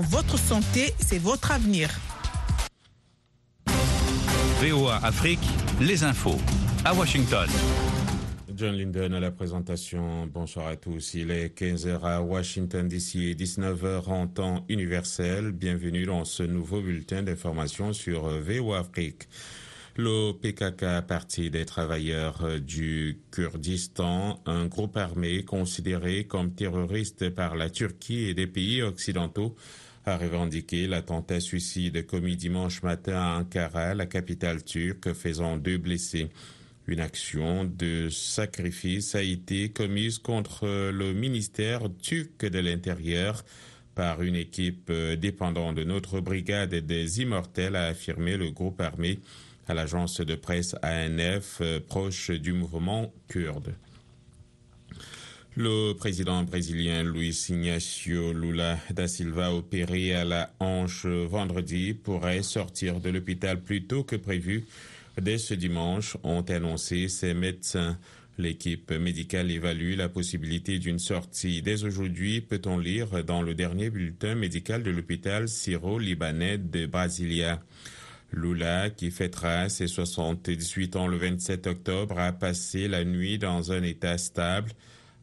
Votre santé, c'est votre avenir. VOA Afrique, les infos. À Washington. John Linden à la présentation. Bonsoir à tous. Il est 15h à Washington d'ici et 19h en temps universel. Bienvenue dans ce nouveau bulletin d'information sur VOA Afrique. Le PKK, parti des travailleurs du Kurdistan, un groupe armé considéré comme terroriste par la Turquie et des pays occidentaux, a revendiqué l'attentat suicide commis dimanche matin à Ankara, la capitale turque, faisant deux blessés. Une action de sacrifice a été commise contre le ministère turc de l'Intérieur par une équipe dépendant de notre brigade des immortels, a affirmé le groupe armé à l'agence de presse ANF proche du mouvement kurde. Le président brésilien Luiz Ignacio Lula da Silva, opéré à la hanche vendredi, pourrait sortir de l'hôpital plus tôt que prévu. Dès ce dimanche, ont annoncé ses médecins. L'équipe médicale évalue la possibilité d'une sortie. Dès aujourd'hui, peut-on lire dans le dernier bulletin médical de l'hôpital syro-libanais de Brasilia. Lula, qui fêtera ses 78 ans le 27 octobre, a passé la nuit dans un état stable,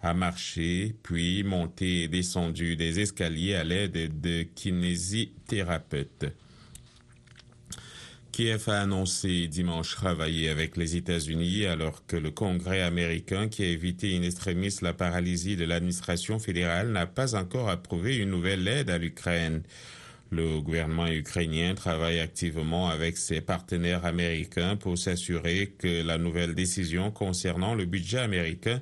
a marché, puis monté et descendu des escaliers à l'aide de kinésithérapeutes. Kiev a annoncé dimanche travailler avec les États-Unis alors que le Congrès américain qui a évité in extremis la paralysie de l'administration fédérale n'a pas encore approuvé une nouvelle aide à l'Ukraine. Le gouvernement ukrainien travaille activement avec ses partenaires américains pour s'assurer que la nouvelle décision concernant le budget américain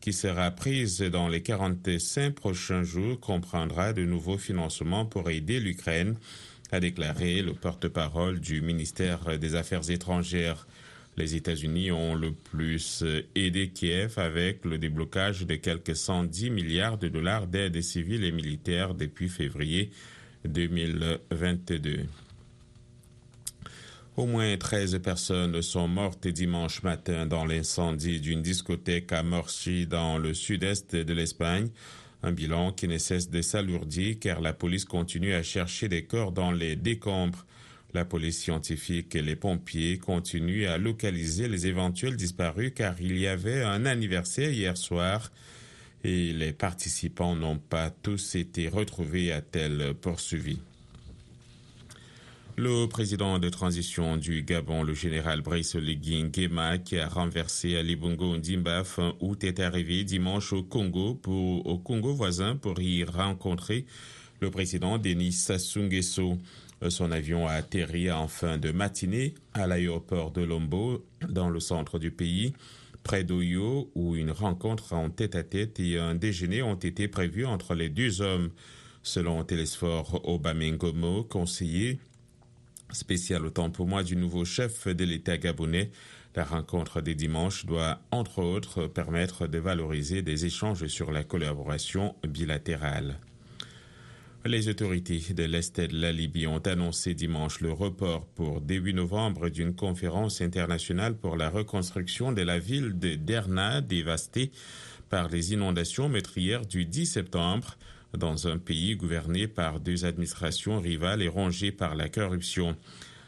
qui sera prise dans les 45 prochains jours comprendra de nouveaux financements pour aider l'Ukraine, a déclaré le porte-parole du ministère des Affaires étrangères. Les États-Unis ont le plus aidé Kiev avec le déblocage de quelques 110 milliards de dollars d'aide civile et militaire depuis février 2022. Au moins 13 personnes sont mortes dimanche matin dans l'incendie d'une discothèque à Morchi dans le sud-est de l'Espagne. Un bilan qui ne cesse de s'alourdir car la police continue à chercher des corps dans les décombres. La police scientifique et les pompiers continuent à localiser les éventuels disparus car il y avait un anniversaire hier soir et les participants n'ont pas tous été retrouvés, a-t-elle poursuivi. Le président de transition du Gabon, le général Brice Oligui Nguema, qui a renversé Ali Bongo Ndimba fin août, est arrivé dimanche au Congo, pour, au Congo voisin pour y rencontrer le président Denis Sassou Nguesso. Son avion a atterri en fin de matinée à l'aéroport de Lombo, dans le centre du pays, près d'Oyo, où une rencontre en tête-à-tête et un déjeuner ont été prévus entre les deux hommes. Selon Télésphore Obamengomo, conseiller spécial autant pour moi du nouveau chef de l'État gabonais. La rencontre des dimanches doit, entre autres, permettre de valoriser des échanges sur la collaboration bilatérale. Les autorités de l'Est de la Libye ont annoncé dimanche le report pour début novembre d'une conférence internationale pour la reconstruction de la ville de Derna dévastée par les inondations meurtrières du 10 septembre dans un pays gouverné par deux administrations rivales et rongé par la corruption.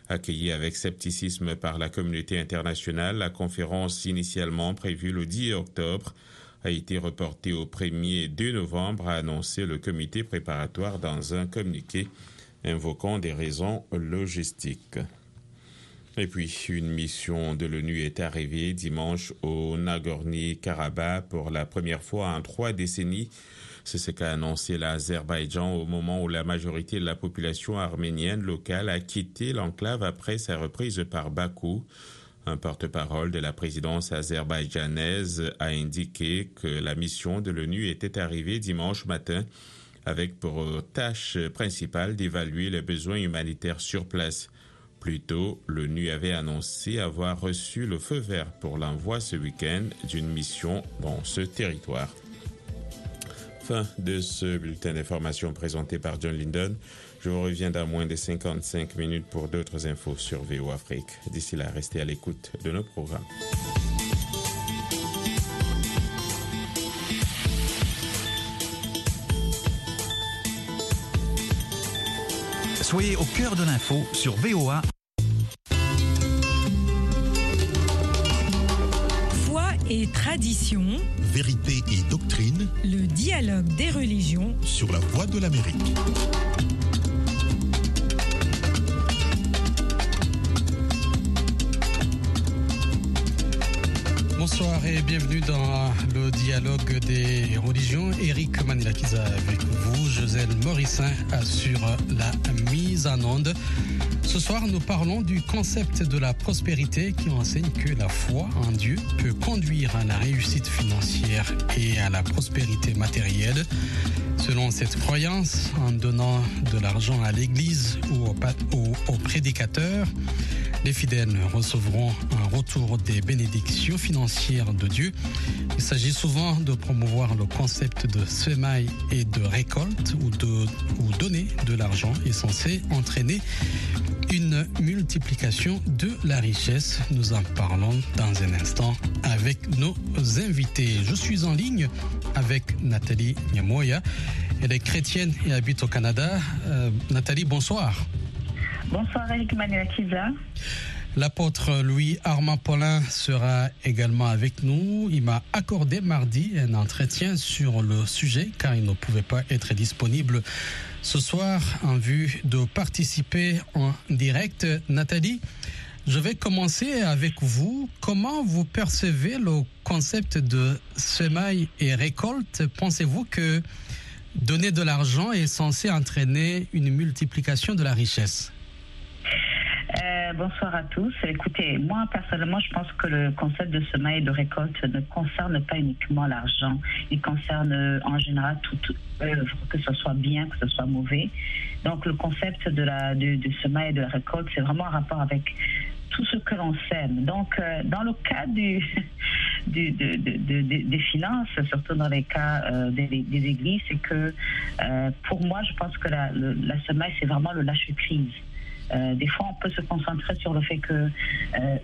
Accueillie avec scepticisme par la communauté internationale, la conférence initialement prévue le 10 octobre a été reportée au 1er et 2 novembre, a annoncé le comité préparatoire dans un communiqué invoquant des raisons logistiques. Et puis, une mission de l'ONU est arrivée dimanche au Nagorno-Karabakh pour la première fois en trois décennies. C'est ce qu'a annoncé l'Azerbaïdjan au moment où la majorité de la population arménienne locale a quitté l'enclave après sa reprise par Bakou. Un porte-parole de la présidence azerbaïdjanaise a indiqué que la mission de l'ONU était arrivée dimanche matin avec pour tâche principale d'évaluer les besoins humanitaires sur place. Plus tôt, l'ONU avait annoncé avoir reçu le feu vert pour l'envoi ce week-end d'une mission dans ce territoire. De ce bulletin d'information présenté par John Linden. Je vous reviens dans moins de 55 minutes pour d'autres infos sur VO Afrique. D'ici là, restez à l'écoute de nos programmes. Soyez au cœur de l'info sur VOA. Et tradition, Vérité et doctrine le dialogue des religions. sur la voie de l'Amérique. Bonsoir et bienvenue dans le dialogue des religions. Eric Manilakiza avec vous, Joselle Morissin assure la mise en onde. Ce soir, nous parlons du concept de la prospérité qui enseigne que la foi en Dieu peut conduire à la réussite financière et à la prospérité matérielle. Selon cette croyance, en donnant de l'argent à l'Église ou au, pa- au- au prédicateur, les fidèles recevront un retour des bénédictions financières de Dieu. Il s'agit souvent de promouvoir le concept de semaille et de récolte ou, de, donner de l'argent est censé entraîner une multiplication de la richesse. Nous en parlons dans un instant avec nos invités. Je suis en ligne avec Nathalie Nyamoya. Elle est chrétienne et habite au Canada. Euh, Nathalie, bonsoir. Bonsoir Eric Manuakiza. L'apôtre Louis Armand Paulin sera également avec nous. Il m'a accordé mardi un entretien sur le sujet car il ne pouvait pas être disponible ce soir en vue de participer en direct. Nathalie, je vais commencer avec vous. Comment vous percevez le concept de semaille et récolte? Pensez-vous que donner de l'argent est censé entraîner une multiplication de la richesse? Euh, bonsoir à tous. Écoutez, moi personnellement, je pense que le concept de semaille et de récolte ne concerne pas uniquement l'argent. Il concerne euh, en général toute œuvre, que ce soit bien, que ce soit mauvais. Donc le concept de la du, semaille et de la récolte, c'est vraiment en rapport avec tout ce que l'on sème. Donc euh, dans le cas du, du- de- de- de- de- des finances, surtout dans les cas des, églises, c'est que pour moi, je pense que la, le- la semaille, c'est vraiment le lâcher prise. Euh, des fois, on peut se concentrer sur le fait que euh,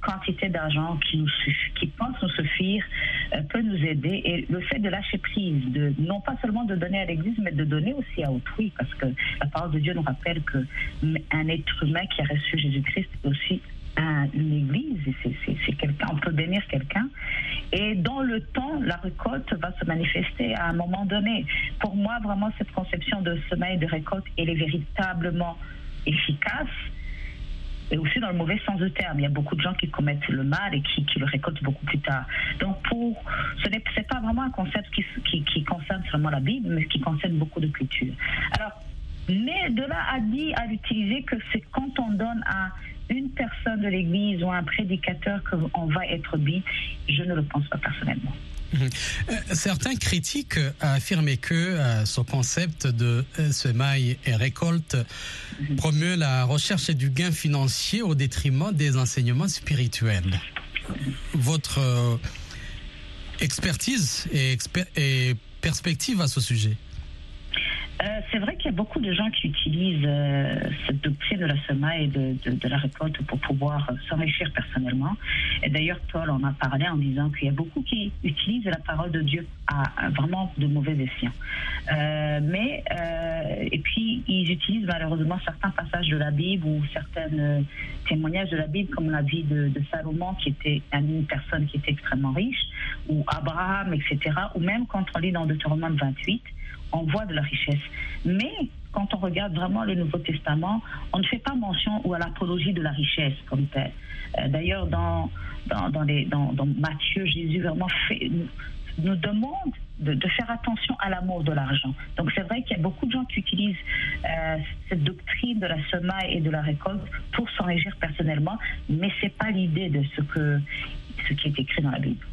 quantité d'argent qui nous qui pense nous suffire, euh, peut nous aider. Et le fait de lâcher prise, de non pas seulement de donner à l'Église, mais de donner aussi à autrui, parce que la parole de Dieu nous rappelle que un être humain qui a reçu Jésus-Christ est aussi un- une église, c'est- quelqu'un, on peut bénir quelqu'un. Et dans le temps, la récolte va se manifester à un moment donné. Pour moi, vraiment, cette conception de semaille de récolte, elle est véritablement efficace. Et aussi dans le mauvais sens du terme, il y a beaucoup de gens qui commettent le mal et qui, le récoltent beaucoup plus tard. Donc pour, ce n'est pas vraiment un concept qui, concerne seulement la Bible, mais qui concerne beaucoup de cultures. Alors, mais de là à dire, à l'utiliser que c'est quand on donne à une personne de l'Église ou à un prédicateur qu'on va être bien, je ne le pense pas personnellement. Euh, Certains critiques affirment que euh, ce concept de euh, semaille et récolte promeut la recherche du gain financier au détriment des enseignements spirituels. Votre expertise et, exper- et perspective à ce sujet? Euh, c'est vrai qu'il y a beaucoup de gens qui utilisent euh, cette doctrine de la semaille et de, la récolte pour pouvoir s'enrichir personnellement. Et d'ailleurs, Paul en a parlé en disant qu'il y a beaucoup qui utilisent la parole de Dieu à, vraiment de mauvais escients. Euh, mais, euh, et puis, ils utilisent malheureusement certains passages de la Bible ou certains témoignages de la Bible, comme la vie de, de Salomon, qui était une personne qui était extrêmement riche, ou Abraham, etc. Ou même quand on lit dans Deutéronome 28, on voit de la richesse. Mais quand on regarde vraiment le Nouveau Testament, on ne fait pas mention ou à l'apologie de la richesse comme telle. Euh, D'ailleurs, dans, dans, dans, dans- dans Matthieu, Jésus vraiment nous, demande de, faire attention à l'amour de l'argent. Donc c'est vrai qu'il y a beaucoup de gens qui utilisent euh, cette doctrine de la semaille et de la récolte pour s'enrichir personnellement, mais c'est pas l'idée de ce que ce qui est écrit dans la Bible.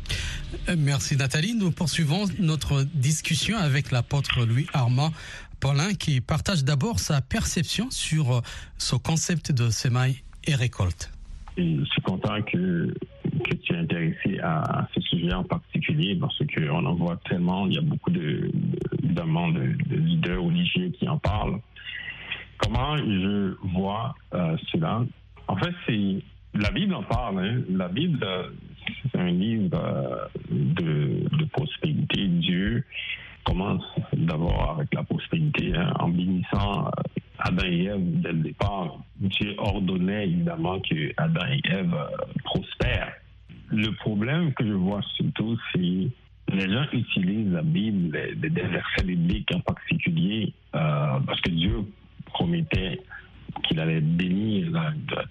Euh, Merci Nathalie. Nous poursuivons notre discussion avec l'apôtre Louis Armand Paulin qui partage d'abord sa perception sur euh, ce concept de semaille et récolte. Je suis content que, tu es intéressé à, ce sujet en particulier parce qu'on en voit tellement. Il y a beaucoup de, de, de, de leaders religieux qui en parlent. Comment je vois euh, cela? En fait, la Bible en parle. Hein. La Bible, c'est un livre euh, de, prospérité. Dieu commence d'abord avec la prospérité hein, en bénissant Adam et Ève, dès le départ, Dieu ordonnait évidemment que Adam et Ève euh, prospèrent. Le problème que je vois surtout, c'est les gens utilisent la Bible, des versets bibliques en particulier, euh, parce que Dieu promettait qu'il allait bénir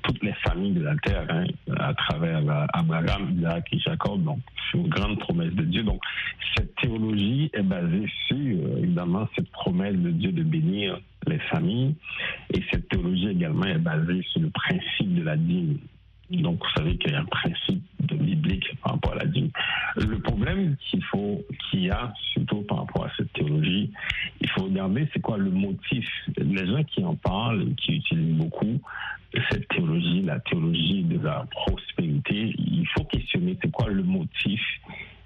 toutes les familles de la terre hein, à travers Abraham, Isaac et Jacob. Donc, c'est une grande promesse de Dieu. Donc, cette théologie est basée sur, évidemment, cette promesse de Dieu de bénir les familles. Et cette théologie également est basée sur le principe de la dîme. Donc, vous savez qu'il y a un principe par rapport à la. Le problème qu'il faut, qu'il y a, surtout par rapport à cette théologie, il faut regarder c'est quoi le motif. Les gens qui en parlent, qui utilisent beaucoup cette théologie, la théologie de la prospérité, il faut questionner c'est quoi le motif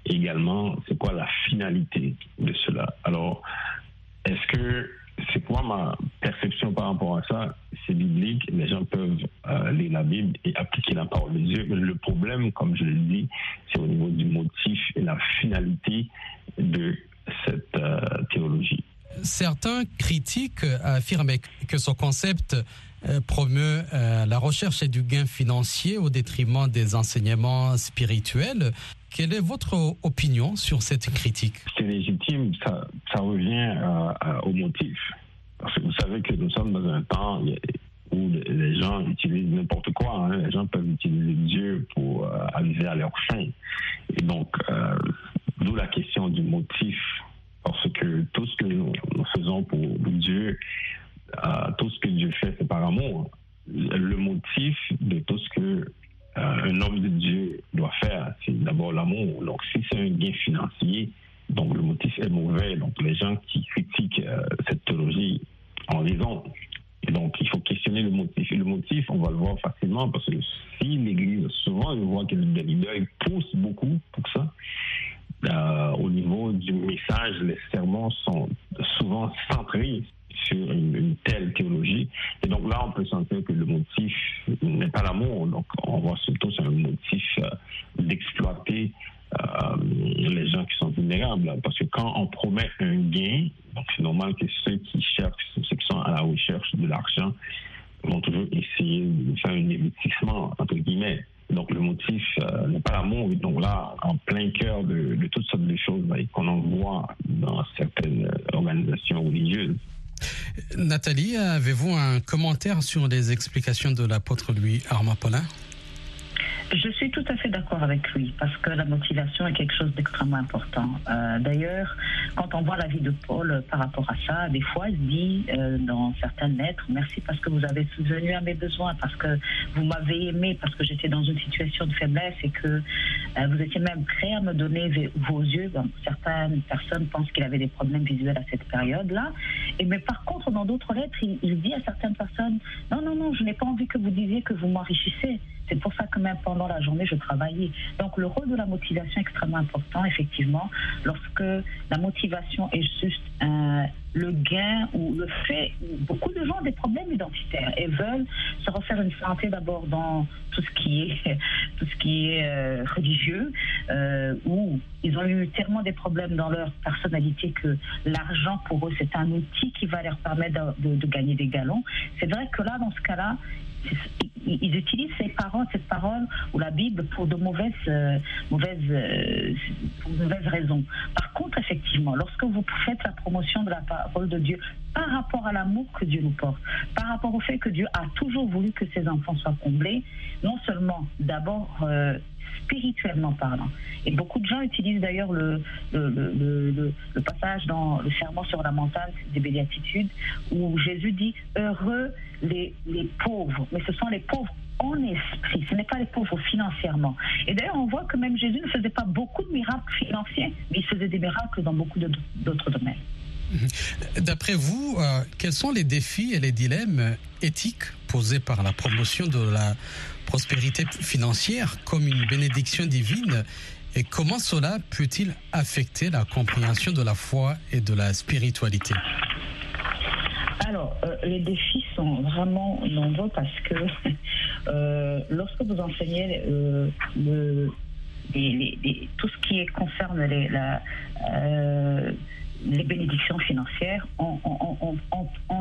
également, c'est quoi la finalité de cela. Alors, est-ce que c'est quoi ma perception par rapport à ça? C'est biblique, les gens peuvent euh, lire la Bible et appliquer la parole de Dieu. Le problème, comme je l'ai dit, c'est au niveau du motif et la finalité de cette euh, théologie. Certains critiques affirment que ce concept euh, promeut la recherche et du gain financier au détriment des enseignements spirituels. Quelle est votre opinion sur cette critique? C'est légitime, ça, revient au motif. Parce que vous savez que nous sommes dans un temps où les gens utilisent n'importe quoi. Hein. Les gens peuvent utiliser Dieu pour euh, arriver à leur fin. Et donc, euh, d'où la question du motif. Parce que tout ce que nous, faisons pour Dieu, euh, tout ce que Dieu fait, c'est par amour. Le motif de tout ce que euh, un homme de Dieu doit faire, c'est d'abord l'amour. Donc, si c'est un gain financier, donc le motif est mauvais. Donc, les gens qui critiquent euh, cette théologie en raison. Et donc, il faut questionner le motif. Et le motif, on va le voir facilement parce que si l'Église, souvent, on voit que les leaders poussent beaucoup pour ça. Euh, au niveau du message, les sermons sont souvent centrés sur une, telle théologie. Là, on peut sentir que le motif n'est pas l'amour. Donc on voit surtout c'est un motif euh, d'exploiter euh, les gens qui sont vulnérables. Parce que quand on promet un gain, c'est normal que ceux qui cherchent, ceux qui sont à la recherche de l'argent, vont toujours essayer de faire un investissement, entre guillemets. Donc le motif euh, n'est pas l'amour. Donc là, en plein cœur de, de toutes sortes de choses qu'on en voit dans certaines organisations religieuses. Nathalie, avez-vous un commentaire sur les explications de l'apôtre Louis Armand Paulin? Je suis tout à fait d'accord avec lui parce que la motivation est quelque chose d'extrêmement important. Euh, d'ailleurs, quand on voit la vie de Paul par rapport à ça, des fois, il dit euh, dans certaines lettres, merci parce que vous avez souvenu à mes besoins, parce que vous m'avez aimé, parce que j'étais dans une situation de faiblesse et que euh, vous étiez même prêt à me donner vos yeux. certaines personnes pensent qu'il avait des problèmes visuels à cette période-là. Et mais par contre, dans d'autres lettres, il, il dit à certaines personnes, non, non, non, je n'ai pas envie que vous disiez que vous m'enrichissez. C'est pour ça que même pendant la journée, je travaillais. Donc le rôle de la motivation est extrêmement important, effectivement, lorsque la motivation est juste le gain ou le fait. Beaucoup de gens ont des problèmes identitaires et veulent se refaire une santé d'abord dans tout ce qui est, tout ce qui est euh, religieux, euh, où ils ont eu tellement des problèmes dans leur personnalité que l'argent pour eux c'est un outil qui va leur permettre de gagner des galons. C'est vrai que là, dans ce cas-là, ils utilisent ces paroles, cette parole ou la Bible pour de mauvaises, euh, euh, pour de mauvaises raisons. Par contre, effectivement, lorsque vous faites la promotion de la parole de Dieu par rapport à l'amour que Dieu nous porte, par rapport au fait que Dieu a toujours voulu que ses enfants soient comblés, non seulement d'abord euh, spirituellement parlant. Et beaucoup de gens utilisent d'ailleurs le, le, passage dans le serment sur la montagne des béatitudes où Jésus dit heureux les, les pauvres, mais ce sont les pauvres en esprit, ce n'est pas les pauvres financièrement. Et d'ailleurs, on voit que même Jésus ne faisait pas beaucoup de miracles financiers, mais il faisait des miracles dans beaucoup d'autres domaines. D'après vous, euh, quels sont les défis et les dilemmes éthiques posés par la promotion de la prospérité financière comme une bénédiction divine. Et comment cela peut-il affecter la compréhension de la foi et de la spiritualité? Alors, euh, les défis sont vraiment nombreux parce que euh, lorsque vous enseignez euh, tout ce qui concerne la, les bénédictions financières, on,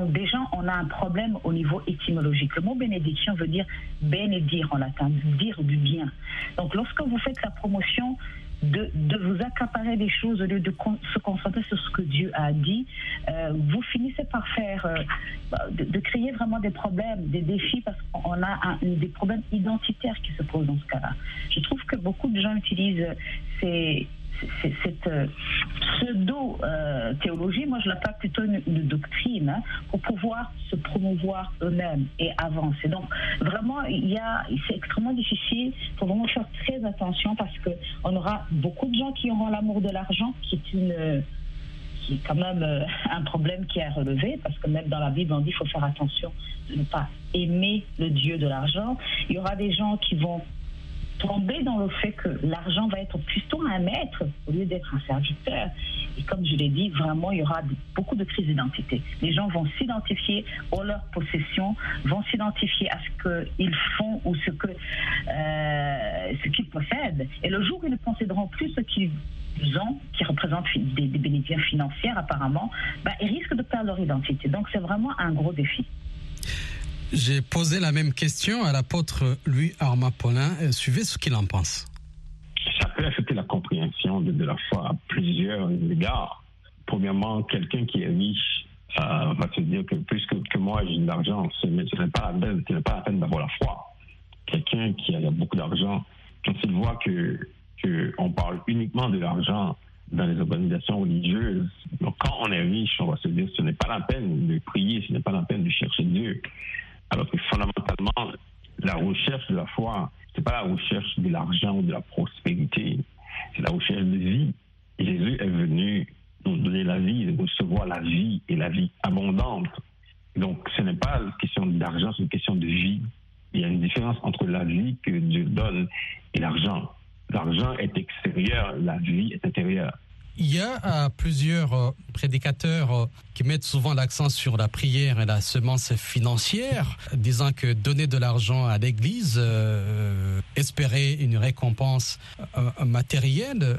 déjà on a un problème au niveau étymologique. Le mot bénédiction veut dire bénédire en latin, dire du bien. Donc lorsque vous faites la promotion de, vous accaparer des choses au lieu de se concentrer sur ce que Dieu a dit, euh, vous finissez par faire, euh, de, créer vraiment des problèmes, des défis, parce qu'on a des problèmes identitaires qui se posent dans ce cas-là. Je trouve que beaucoup de gens utilisent ces cette euh, pseudo-théologie, moi je l'appelle plutôt une, doctrine, hein, pour pouvoir se promouvoir eux-mêmes et avancer. Donc vraiment, il y a, c'est extrêmement difficile. Il faut vraiment faire très attention parce qu'on aura beaucoup de gens qui auront l'amour de l'argent, qui est une qui est quand même euh, un problème qui est à relever, parce que même dans la Bible, on dit qu'il faut faire attention de ne pas aimer le Dieu de l'argent. Il y aura des gens qui vont tomber dans le fait que l'argent va être plutôt un maître au lieu d'être un serviteur. Et comme je l'ai dit, vraiment, il y aura beaucoup de crises d'identité. Les gens vont s'identifier aux leurs possessions, vont s'identifier à ce qu'ils font ou ce euh, qu'ils possèdent. Et le jour où ils ne posséderont plus ce qu'ils ont, qui représentent des, bénéfices financiers apparemment, bah, ils risquent de perdre leur identité. Donc c'est vraiment un gros défi. J'ai posé la même question à l'apôtre Louis Armand Paulin. Euh, suivez ce qu'il en pense. Ça peut affecter la compréhension de, la foi à plusieurs égards? Premièrement, quelqu'un qui est riche euh, va se dire que puisque que moi j'ai de l'argent, ce n'est pas, pas la peine d'avoir la foi. Quelqu'un qui a beaucoup d'argent, quand il voit que, que parle uniquement de l'argent dans les organisations religieuses. Quand on est riche, on va se dire ce n'est pas la peine de prier, ce n'est pas la peine de chercher Dieu. Alors que fondamentalement, la recherche de la foi, ce n'est pas la recherche de l'argent ou de la prospérité, c'est la recherche de vie. Jésus est venu nous donner la vie, de recevoir la vie et la vie abondante. Donc, ce n'est pas une question d'argent, c'est une question de vie. Il y a une différence entre la vie que Dieu donne et l'argent. L'argent est extérieur, la vie est intérieure. Il y a plusieurs euh, prédicateurs euh, qui mettent souvent l'accent sur la prière et la semence financière, disant que donner de l'argent à l'Église, euh, espérer une récompense matérielle.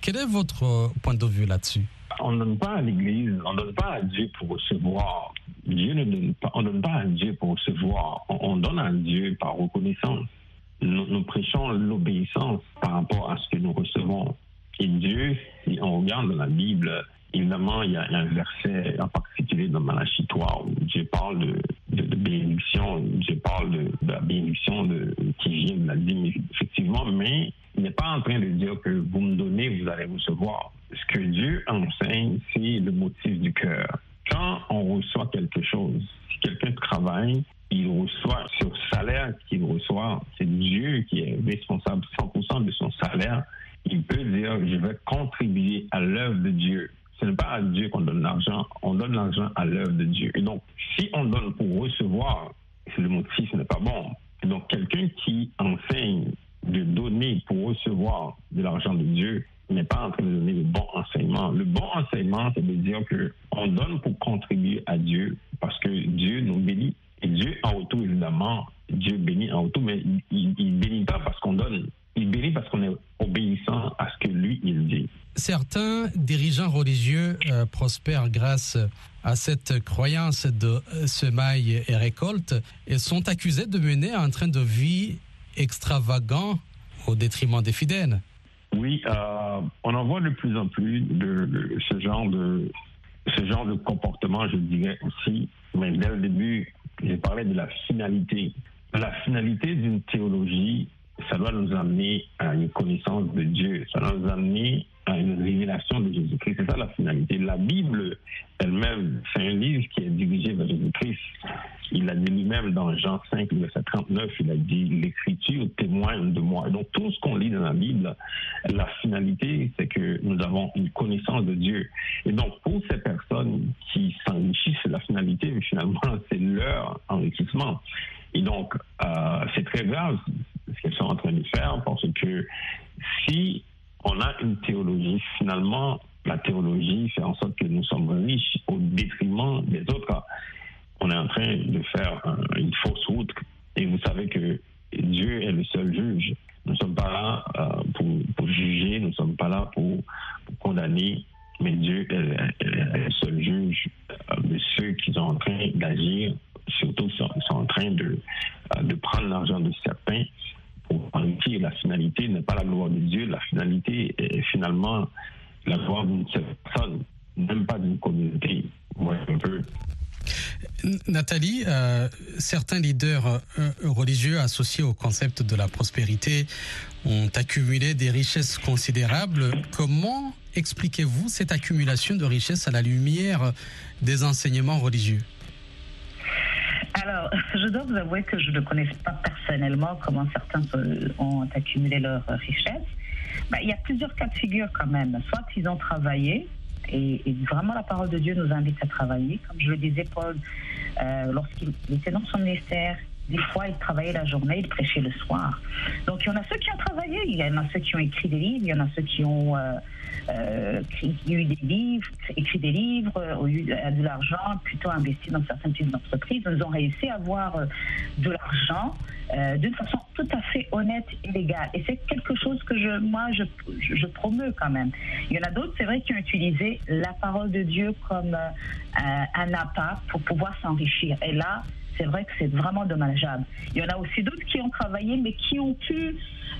Quel est votre point de vue là-dessus? On ne donne pas à l'Église, on ne donne pas à Dieu pour recevoir. Dieu ne donne pas, on ne donne pas à Dieu pour recevoir, on, donne à Dieu par reconnaissance. nous prêchons l'obéissance par rapport à ce que nous recevons. Et Dieu, si on regarde dans la Bible, évidemment, il y a un verset en particulier dans Malachie 3 où Dieu parle de, bénédiction, Dieu parle de, la bénédiction de, qui vient de la dîme, effectivement, mais il n'est pas en train de dire que vous me donnez, vous allez recevoir. Ce que Dieu enseigne, c'est le motif du cœur. Quand on reçoit quelque chose, si quelqu'un travaille, il reçoit sur salaire qu'il reçoit, c'est Dieu qui est responsable 100% de son salaire il peut dire je vais contribuer à l'œuvre de Dieu. Ce n'est pas à Dieu qu'on donne l'argent, on donne l'argent à l'œuvre de Dieu. Et donc, si on donne pour recevoir, le motif n'est pas bon. Et donc, quelqu'un qui enseigne de donner pour recevoir de l'argent de Dieu n'est pas en train de donner le bon enseignement. Le bon enseignement, c'est de dire que on donne pour contribuer à Dieu parce que Dieu nous bénit. Et Dieu, en retour, évidemment, Dieu bénit en retour, mais il ne bénit pas parce qu'on donne. Il bénit parce qu'on est obéissant à ce que lui, il dit. Certains dirigeants religieux euh, prospèrent grâce à cette croyance de euh, semaille et récolte et sont accusés de mener un train de vie extravagant au détriment des fidèles. Oui, euh, on en voit de plus en plus de, ce genre de ce genre de comportement, je dirais aussi. Mais dès le début, j'ai parlé de la finalité. La finalité d'une théologie, ça doit nous amener à une connaissance de Dieu, ça doit nous amener à une révélation de Jésus-Christ. C'est ça la finalité. La Bible elle-même, c'est un livre qui est dirigé vers Jésus-Christ. Il a dit lui-même dans Jean 5, verset 39, il a dit l'écriture témoigne de moi. Donc tout ce qu'on lit dans la Bible, la finalité, c'est que nous avons une connaissance de Dieu. Et donc pour ces personnes qui s'enrichissent, la finalité, finalement, c'est leur enrichissement. Et donc, euh, c'est très grave ce qu'elles sont en train de faire parce que si on a une théologie, finalement, la théologie fait en sorte que nous sommes riches au détriment des autres. On est en train de faire une fausse route et vous savez que Dieu est le seul juge. Nous ne sommes pas là euh, pour, juger, nous ne sommes pas là pour, condamner. mais Dieu est, le seul juge de ceux qui sont en train d'agir, surtout qui sont, en train de, de prendre l'argent de certains pour enrichir. La finalité n'est pas la gloire de Dieu, la finalité est finalement la gloire d'une seule personne, même pas d'une communauté. Un. Nathalie, euh, certains leaders euh, religieux associés au concept de la prospérité ont accumulé des richesses considérables. Comment expliquez-vous cette accumulation de richesses à la lumière des enseignements religieux? Alors, je dois vous avouer que je ne connais pas personnellement comment certains ont accumulé leurs richesses. Ben, il y a plusieurs cas de figure quand même. Soit ils ont travaillé, et, vraiment, la parole de Dieu nous invite à travailler. Comme je le disais, Paul, euh, lorsqu'il était dans son ministère, des fois, il travaillait la journée, il prêchait le soir. Donc, il y en a ceux qui ont travaillé, il y en a ceux qui ont écrit des livres, il y en a ceux qui ont euh, euh, eu des livres, écrit des livres, ont eu de l'argent, plutôt investi dans certaines petites entreprises. Ils ont réussi à avoir de l'argent d'une façon tout à fait honnête et légale. Et c'est quelque chose que je, moi, je, je, promeux quand même. Il y en a d'autres, c'est vrai, qui ont utilisé la parole de Dieu comme un appât pour pouvoir s'enrichir. Et là, c'est vrai que c'est vraiment dommageable. Il y en a aussi d'autres qui ont travaillé, mais qui ont pu,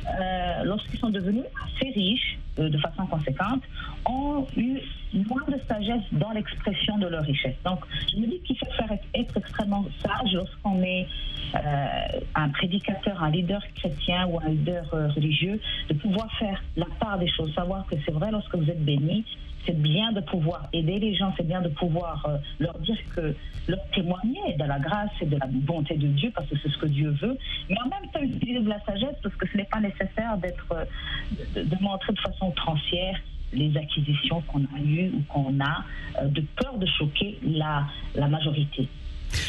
euh, lorsqu'ils sont devenus assez riches, euh, de façon conséquente, ont eu moins de sagesse dans l'expression de leur richesse. Donc, je me dis qu'il faut faire être, extrêmement sage lorsqu'on est euh, un prédicateur, un leader chrétien ou un leader religieux, de pouvoir faire la part des choses, savoir que c'est vrai lorsque vous êtes béni, c'est bien de pouvoir aider les gens, c'est bien de pouvoir euh, leur dire que leur témoigner de la grâce et de la bonté de Dieu, parce que c'est ce que Dieu veut, mais en même temps utiliser de la sagesse, parce que ce n'est pas nécessaire d'être, euh, de, montrer de façon transière les acquisitions qu'on a eues ou qu'on a, euh, de peur de choquer la, la majorité.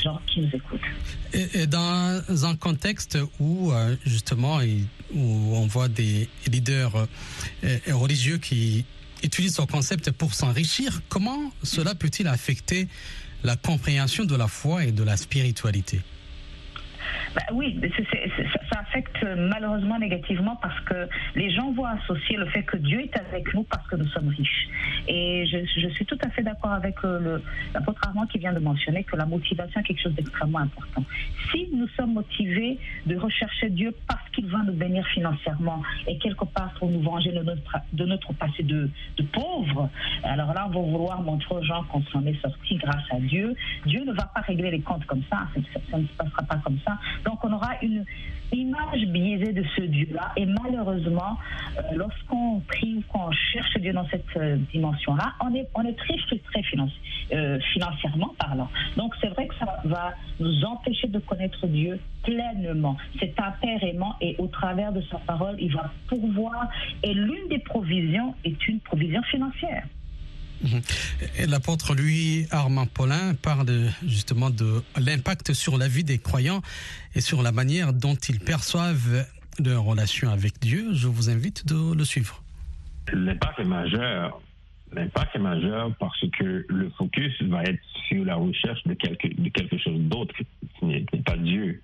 Gens qui nous écoutent. Et, dans un contexte où justement où on voit des leaders religieux qui utilise son concept pour s'enrichir, comment cela peut-il affecter la compréhension de la foi et de la spiritualité? Bah oui, ça affecte malheureusement négativement parce que les gens vont associer le fait que Dieu est avec nous parce que nous sommes riches. Et je, suis tout à fait d'accord avec euh, l'apôtre Armand qui vient de mentionner que la motivation est quelque chose d'extrêmement important. Si nous sommes motivés de rechercher Dieu parce qu'il va nous bénir financièrement et quelque part pour nous venger de notre, de notre passé de, de pauvre, alors là, on va vouloir montrer aux gens qu'on s'en est sorti grâce à Dieu. Dieu ne va pas régler les comptes comme ça, ça ne se passera pas comme ça. Donc on aura une image biaisée de ce Dieu-là. Et malheureusement, euh, lorsqu'on prie ou qu'on cherche Dieu dans cette euh, dimension-là, on est, on est très frustré euh, financièrement parlant. Donc c'est vrai que ça va nous empêcher de connaître Dieu pleinement. C'est un père aimant et au travers de sa parole, il va pourvoir. Et l'une des provisions est une provision financière. L'apôtre Louis Armand Paulin parle justement de l'impact sur la vie des croyants et sur la manière dont ils perçoivent leur relation avec Dieu. Je vous invite de le suivre. L'impact est majeur. L'impact est majeur parce que le focus va être sur la recherche de quelque, de quelque chose d'autre n'est pas Dieu.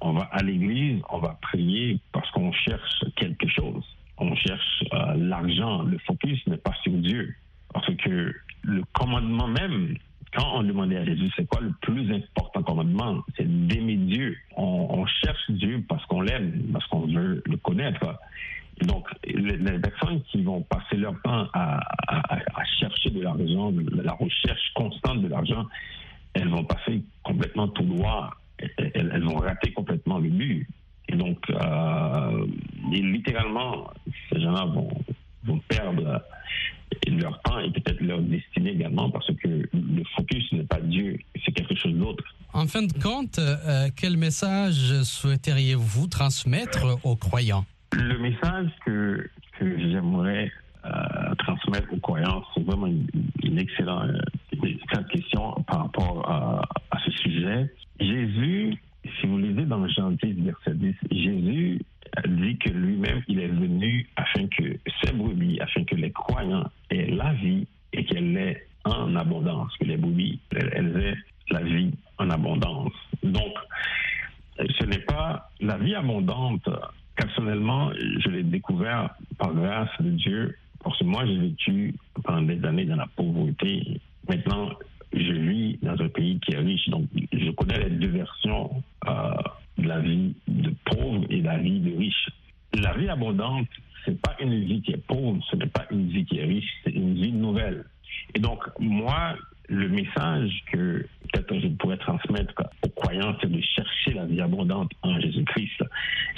On va à l'église, on va prier parce qu'on cherche quelque chose. On cherche euh, l'argent. Le focus n'est pas sur Dieu. Parce que le commandement même, quand on demandait à Jésus, c'est quoi le plus important commandement? C'est d'aimer Dieu. On, cherche Dieu parce qu'on l'aime, parce qu'on veut le connaître. Donc, les, personnes qui vont passer leur temps à, chercher de l'argent, la recherche constante de l'argent, elles vont passer complètement tout droit. Elles, elles vont rater complètement le but. Et donc, euh, littéralement, ces gens-là vont, vont perdre leur temps et peut-être leur destinée également parce que le focus n'est pas Dieu, c'est quelque chose d'autre. En fin de compte, euh, quel message souhaiteriez-vous transmettre aux croyants? Le message que, que j'aimerais euh, transmettre aux croyants, c'est vraiment une, excellente, question par rapport à ce sujet. Jésus, si vous lisez dans Jean 10, verset 10, Jésus dit que lui-même, il est venu afin que ses brebis, afin que les croyants aient la vie et qu'elle l'ait en abondance, que les brebis, elles aient la vie en abondance. Donc, ce n'est pas la vie abondante. Personnellement, je l'ai découvert par grâce de Dieu Parce que moi, j'ai vécu pendant des années dans la pauvreté. Maintenant, je vis dans un pays qui est riche. Donc, je connais les deux versions euh, de la vie de pauvre et de la vie de riche. La vie abondante, c'est pas une vie qui est pauvre, ce n'est pas une vie qui est riche, c'est une vie nouvelle. Et donc, moi, le message que peut-être je pourrais transmettre aux croyants, c'est de chercher la vie abondante en Jésus-Christ.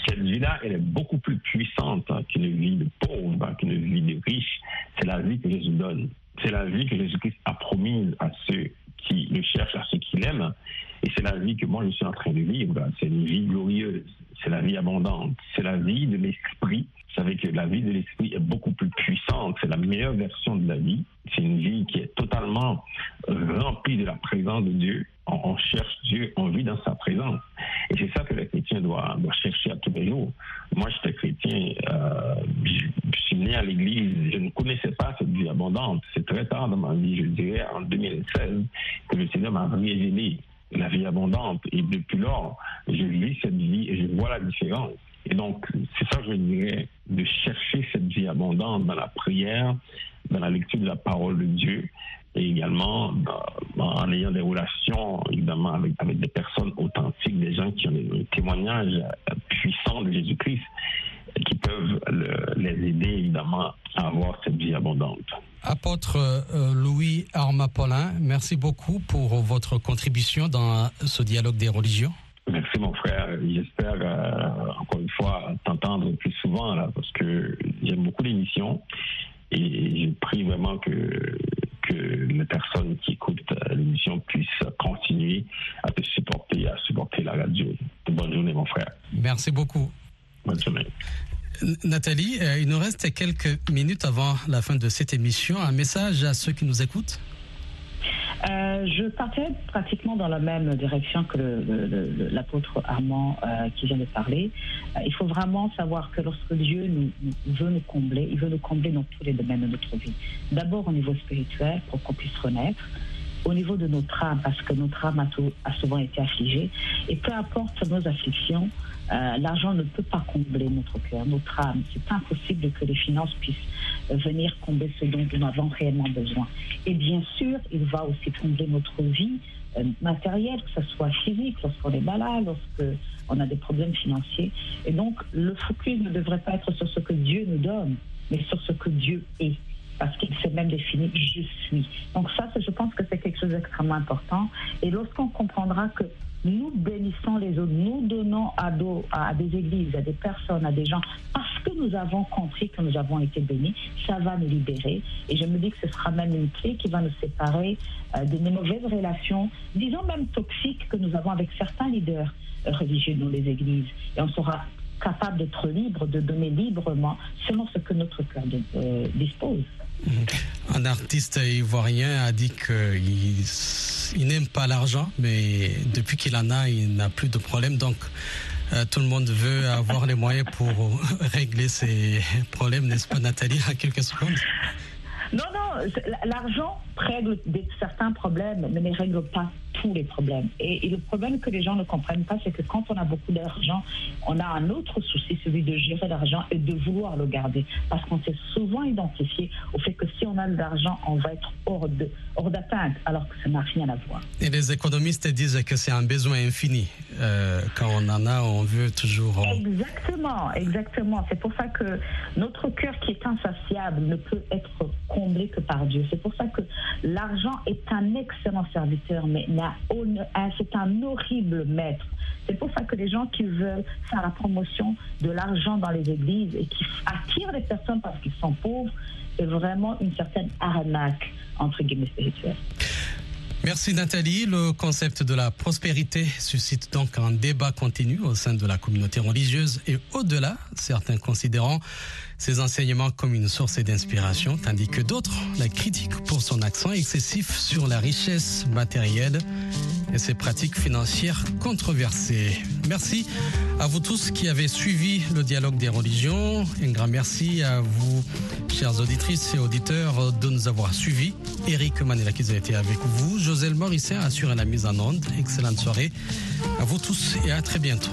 Cette vie-là, elle est beaucoup plus puissante qu'une vie de pauvre, qu'une vie de riche. C'est la vie que Jésus donne. C'est la vie que Jésus-Christ a promise à ceux qui le cherchent, à ceux qui l'aiment. Et c'est la vie que moi je suis en train de vivre. C'est une vie glorieuse. C'est la vie abondante. C'est la vie de l'esprit. Vous savez que la vie de l'esprit est beaucoup plus puissante. C'est la meilleure version de la vie. C'est une vie qui est totalement remplie de la présence de Dieu. On, cherche Dieu, on vit dans sa présence. Et c'est ça que les chrétiens doivent, chercher à tous les jours. Moi, j'étais chrétien, euh, je, suis né à l'église, je ne connaissais pas cette vie abondante. C'est très tard dans ma vie, je dirais en 2016, que le Seigneur m'a révélé la vie abondante. Et depuis lors, je vis cette vie et je vois la différence. Et donc, c'est ça que je dirais, de chercher cette vie abondante dans la prière, dans la lecture de la parole de Dieu, et également en ayant des relations, évidemment, avec, des personnes authentiques, des gens qui ont des témoignages puissants de Jésus-Christ, qui peuvent les aider, évidemment, à avoir cette vie abondante. Apôtre euh, Louis Armapolin, merci beaucoup pour votre contribution dans ce dialogue des religions. Merci mon frère. J'espère euh, encore une fois t'entendre plus souvent là, parce que j'aime beaucoup l'émission et je prie vraiment que que les personnes qui écoutent euh, l'émission puissent continuer à te supporter, à supporter la radio. Bonne journée mon frère. Merci beaucoup. Bonne journée. Nathalie, euh, il nous reste quelques minutes avant la fin de cette émission. Un message à ceux qui nous écoutent euh, je partais pratiquement dans la même direction que l'apôtre Armand euh, qui vient de parler. il faut vraiment savoir que lorsque Dieu nous, veut nous combler, il veut nous combler dans tous les domaines de notre vie. D'abord au niveau spirituel pour qu'on puisse renaître au niveau de notre âme, parce que notre âme a, souvent été affligée. Et peu importe nos afflictions, euh, l'argent ne peut pas combler notre cœur, notre âme. C'est impossible que les finances puissent venir combler ce dont nous avons réellement besoin. Et bien sûr, il va aussi combler notre vie euh, matérielle, que ce soit physique, lorsqu'on est malade, lorsqu'on a des problèmes financiers. Et donc, le focus ne devrait pas être sur ce que Dieu nous donne, mais sur ce que Dieu est parce qu'il s'est même défini je suis. Donc ça, je pense que c'est quelque chose d'extrêmement important. Et lorsqu'on comprendra que nous bénissons les autres, nous donnons à, des églises, à des personnes, à des gens, parce que nous avons compris que nous avons été bénis, ça va nous libérer. Et je me dis que ce sera même une clé qui va nous séparer euh, de mauvaises relations, disons même toxiques que nous avons avec certains leaders religieux dans les églises. Et on sera capable d'être libre, de donner librement selon ce que notre cœur euh, dispose. Un artiste ivoirien a dit qu'il il, n'aime pas l'argent, mais depuis qu'il en a, il n'a plus de problème. Donc, euh, tout le monde veut avoir les moyens pour régler ses problèmes, n'est-ce pas, Nathalie, à quelques secondes? Non, non, l'argent règle certains problèmes, mais ne règle pas tous les problèmes. Et, le problème que les gens ne comprennent pas, c'est que quand on a beaucoup d'argent, on a un autre souci, celui de gérer l'argent et de vouloir le garder. Parce qu'on s'est souvent identifié au fait que si on a de l'argent, on va être hors de hors d'atteinte, alors que ça n'a rien à voir. Et les économistes disent que c'est un besoin infini. Euh, quand on en a, on veut toujours. Exactement, exactement. C'est pour ça que notre cœur qui est insatiable ne peut être comblé que par Dieu. C'est pour ça que l'argent est un excellent serviteur, mais c'est un horrible maître. C'est pour ça que les gens qui veulent faire la promotion de l'argent dans les églises et qui attirent les personnes parce qu'ils sont pauvres, c'est vraiment une certaine arnaque, entre guillemets, spirituelle. Merci Nathalie. Le concept de la prospérité suscite donc un débat continu au sein de la communauté religieuse et au-delà, certains considérant ces enseignements comme une source d'inspiration, tandis que d'autres la critiquent pour son accent excessif sur la richesse matérielle et ses pratiques financières controversées. Merci à vous tous qui avez suivi le dialogue des religions. Un grand merci à vous, chères auditrices et auditeurs, de nous avoir suivis. Eric Manila qui a été avec vous. José Morisset assure la mise en onde. Excellente soirée à vous tous et à très bientôt.